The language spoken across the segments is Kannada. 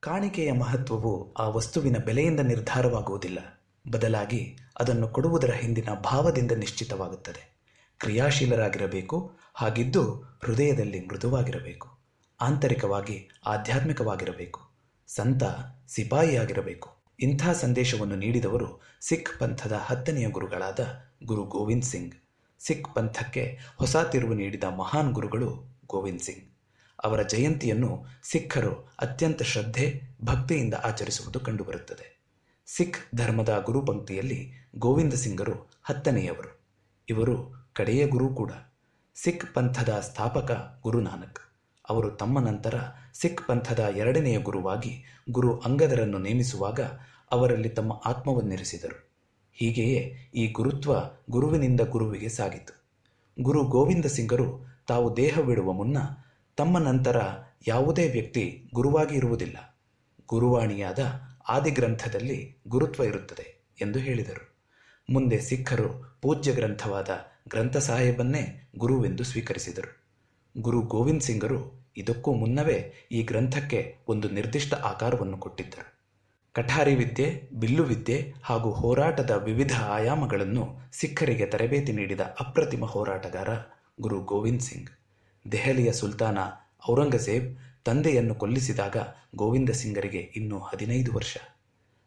ಕಾಣಿಕೆಯ ಮಹತ್ವವು ಆ ವಸ್ತುವಿನ ಬೆಲೆಯಿಂದ ನಿರ್ಧಾರವಾಗುವುದಿಲ್ಲ. ಬದಲಾಗಿ ಅದನ್ನು ಕೊಡುವುದರ ಹಿಂದಿನ ಭಾವದಿಂದ ನಿಶ್ಚಿತವಾಗುತ್ತದೆ. ಕ್ರಿಯಾಶೀಲರಾಗಿರಬೇಕು, ಹಾಗಿದ್ದು ಹೃದಯದಲ್ಲಿ ಮೃದುವಾಗಿರಬೇಕು. ಆಂತರಿಕವಾಗಿ ಆಧ್ಯಾತ್ಮಿಕವಾಗಿರಬೇಕು. ಸಂತ ಸಿಪಾಯಿಯಾಗಿರಬೇಕು. ಇಂಥ ಸಂದೇಶವನ್ನು ನೀಡಿದವರು ಸಿಖ್ ಪಂಥದ ಹತ್ತನೆಯ ಗುರುಗಳಾದ ಗುರು ಗೋವಿಂದ್ ಸಿಂಗ್. ಸಿಖ್ ಪಂಥಕ್ಕೆ ಹೊಸ ತಿರುವು ನೀಡಿದ ಮಹಾನ್ ಗುರುಗಳು ಗೋವಿಂದ್ ಸಿಂಗ್. ಅವರ ಜಯಂತಿಯನ್ನು ಸಿಖ್ಖರು ಅತ್ಯಂತ ಶ್ರದ್ಧೆ, ಭಕ್ತಿಯಿಂದ ಆಚರಿಸುವುದು ಕಂಡುಬರುತ್ತದೆ. ಸಿಖ್ ಧರ್ಮದ ಗುರುಪಂಕ್ತಿಯಲ್ಲಿ ಗೋವಿಂದ ಸಿಂಗರು ಹತ್ತನೆಯವರು. ಇವರು ಕಡೆಯ ಗುರು ಕೂಡ. ಸಿಖ್ ಪಂಥದ ಸ್ಥಾಪಕ ಗುರುನಾನಕ್ ಅವರು ತಮ್ಮ ನಂತರ ಸಿಖ್ ಪಂಥದ ಎರಡನೆಯ ಗುರುವಾಗಿ ಗುರು ಅಂಗದರನ್ನು ನೇಮಿಸುವಾಗ ಅವರಲ್ಲಿ ತಮ್ಮ ಆತ್ಮವನ್ನಿರಿಸಿದರು. ಹೀಗೆಯೇ ಈ ಗುರುತ್ವ ಗುರುವಿನಿಂದ ಗುರುವಿಗೆ ಸಾಗಿತು. ಗುರು ಗೋವಿಂದ ಸಿಂಗರು ತಾವು ದೇಹ ಬಿಡುವ ಮುನ್ನ ತಮ್ಮ ನಂತರ ಯಾವುದೇ ವ್ಯಕ್ತಿ ಗುರುವಾಗಿ ಇರುವುದಿಲ್ಲ. ಗುರುವಾಣಿಯಾದ ಆದಿಗ್ರಂಥದಲ್ಲಿ ಗುರುತ್ವ ಇರುತ್ತದೆ ಎಂದು ಹೇಳಿದರು. ಮುಂದೆ ಸಿಖ್ಖರು ಪೂಜ್ಯ ಗ್ರಂಥವಾದ ಗ್ರಂಥ ಸಾಹೇಬನ್ನೇ ಗುರುವೆಂದು ಸ್ವೀಕರಿಸಿದರು. ಗುರು ಗೋವಿಂದ್ ಸಿಂಗರು ಇದಕ್ಕೂ ಮುನ್ನವೇ ಈ ಗ್ರಂಥಕ್ಕೆ ಒಂದು ನಿರ್ದಿಷ್ಟ ಆಕಾರವನ್ನು ಕೊಟ್ಟಿದ್ದರು. ಕಠಾರಿ ವಿದ್ಯೆ, ಬಿಲ್ಲು ವಿದ್ಯೆ ಹಾಗೂ ಹೋರಾಟದ ವಿವಿಧ ಆಯಾಮಗಳನ್ನು ಸಿಖ್ಖರಿಗೆ ತರಬೇತಿ ನೀಡಿದ ಅಪ್ರತಿಮ ಹೋರಾಟಗಾರ ಗುರು ಗೋವಿಂದ್ ಸಿಂಗ್. ದೆಹಲಿಯ ಸುಲ್ತಾನ ಔರಂಗಜೇಬ್ ತಂದೆಯನ್ನು ಕೊಲ್ಲಿಸಿದಾಗ ಗೋವಿಂದ ಸಿಂಗರಿಗೆ ಇನ್ನೂ ಹದಿನೈದು ವರ್ಷ.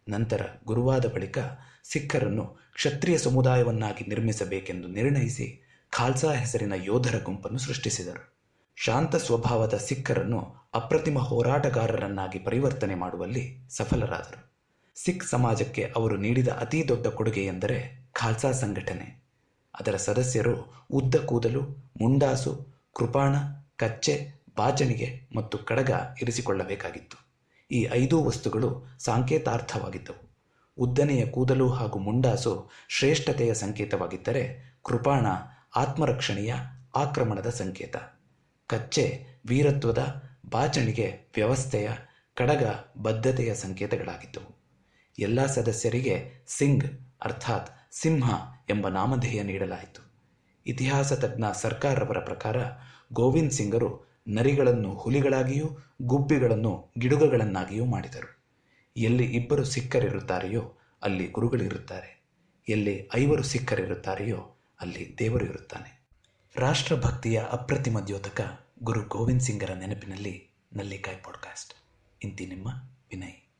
ನಂತರ ಗುರುವಾದ ಬಳಿಕ ಸಿಖ್ಖರನ್ನು ಕ್ಷತ್ರಿಯ ಸಮುದಾಯವನ್ನಾಗಿ ನಿರ್ಮಿಸಬೇಕೆಂದು ನಿರ್ಣಯಿಸಿ ಖಾಲ್ಸಾ ಹೆಸರಿನ ಯೋಧರ ಗುಂಪನ್ನು ಸೃಷ್ಟಿಸಿದರು. ಶಾಂತ ಸ್ವಭಾವದ ಸಿಖ್ಖರನ್ನು ಅಪ್ರತಿಮ ಹೋರಾಟಗಾರರನ್ನಾಗಿ ಪರಿವರ್ತನೆ ಮಾಡುವಲ್ಲಿ ಸಫಲರಾದರು. ಸಿಖ್ ಸಮಾಜಕ್ಕೆ ಅವರು ನೀಡಿದ ಅತೀ ದೊಡ್ಡ ಕೊಡುಗೆ ಎಂದರೆ ಖಾಲ್ಸಾ ಸಂಘಟನೆ. ಅದರ ಸದಸ್ಯರು ಉದ್ದ ಕೂದಲು, ಮುಂಡಾಸು ಕೃಪಾಣ, ಕಚ್ಚೆ ಬಾಚಣಿಗೆ ಮತ್ತು ಕಡಗ ಇರಿಸಿಕೊಳ್ಳಬೇಕಾಗಿತ್ತು. ಈ ಐದೂ ವಸ್ತುಗಳು ಸಾಂಕೇತಾರ್ಥವಾಗಿದ್ದವು. ಉದ್ದನೆಯ ಕೂದಲು ಹಾಗೂ ಮುಂಡಾಸು ಶ್ರೇಷ್ಠತೆಯ ಸಂಕೇತವಾಗಿದ್ದರೆ ಕೃಪಾಣ ಆತ್ಮರಕ್ಷಣೆಯ ಆಕ್ರಮಣದ ಸಂಕೇತ. ಕಚ್ಚೆ ವೀರತ್ವದ ಬಾಚಣಿಗೆ ವ್ಯವಸ್ಥೆಯ, ಕಡಗ ಬದ್ಧತೆಯ ಸಂಕೇತಗಳಾಗಿದ್ದವು. ಎಲ್ಲ ಸದಸ್ಯರಿಗೆ ಸಿಂಗ್, ಅರ್ಥಾತ್ ಸಿಂಹ ಎಂಬ ನಾಮಧೇಯ ನೀಡಲಾಯಿತು. ಇತಿಹಾಸ ತಜ್ಞ ಸರ್ಕಾರವರ ಪ್ರಕಾರ ಗೋವಿಂದ್ ಸಿಂಗರು ನರಿಗಳನ್ನು ಹುಲಿಗಳಾಗಿಯೂ ಗುಬ್ಬಿಗಳನ್ನು ಗಿಡುಗಗಳನ್ನಾಗಿಯೂ ಮಾಡಿದರು. ಎಲ್ಲಿ ಇಬ್ಬರು ಸಿಕ್ಕರಿರುತ್ತಾರೆಯೋ ಅಲ್ಲಿ ಗುರುಗಳಿರುತ್ತಾರೆ. ಎಲ್ಲಿ ಐವರು ಸಿಕ್ಕರಿರುತ್ತಾರೆಯೋ ಅಲ್ಲಿ ದೇವರು ಇರುತ್ತಾನೆ. ರಾಷ್ಟ್ರಭಕ್ತಿಯ ಅಪ್ರತಿಮ ದ್ಯೋತಕ ಗುರು ಗೋವಿಂದ್ ಸಿಂಗರ ನೆನಪಿನಲ್ಲಿ ನಲ್ಲಿಕಾಯ್ ಪಾಡ್ಕಾಸ್ಟ್. ಇಂತಿ ನಿಮ್ಮ ವಿನಯ್.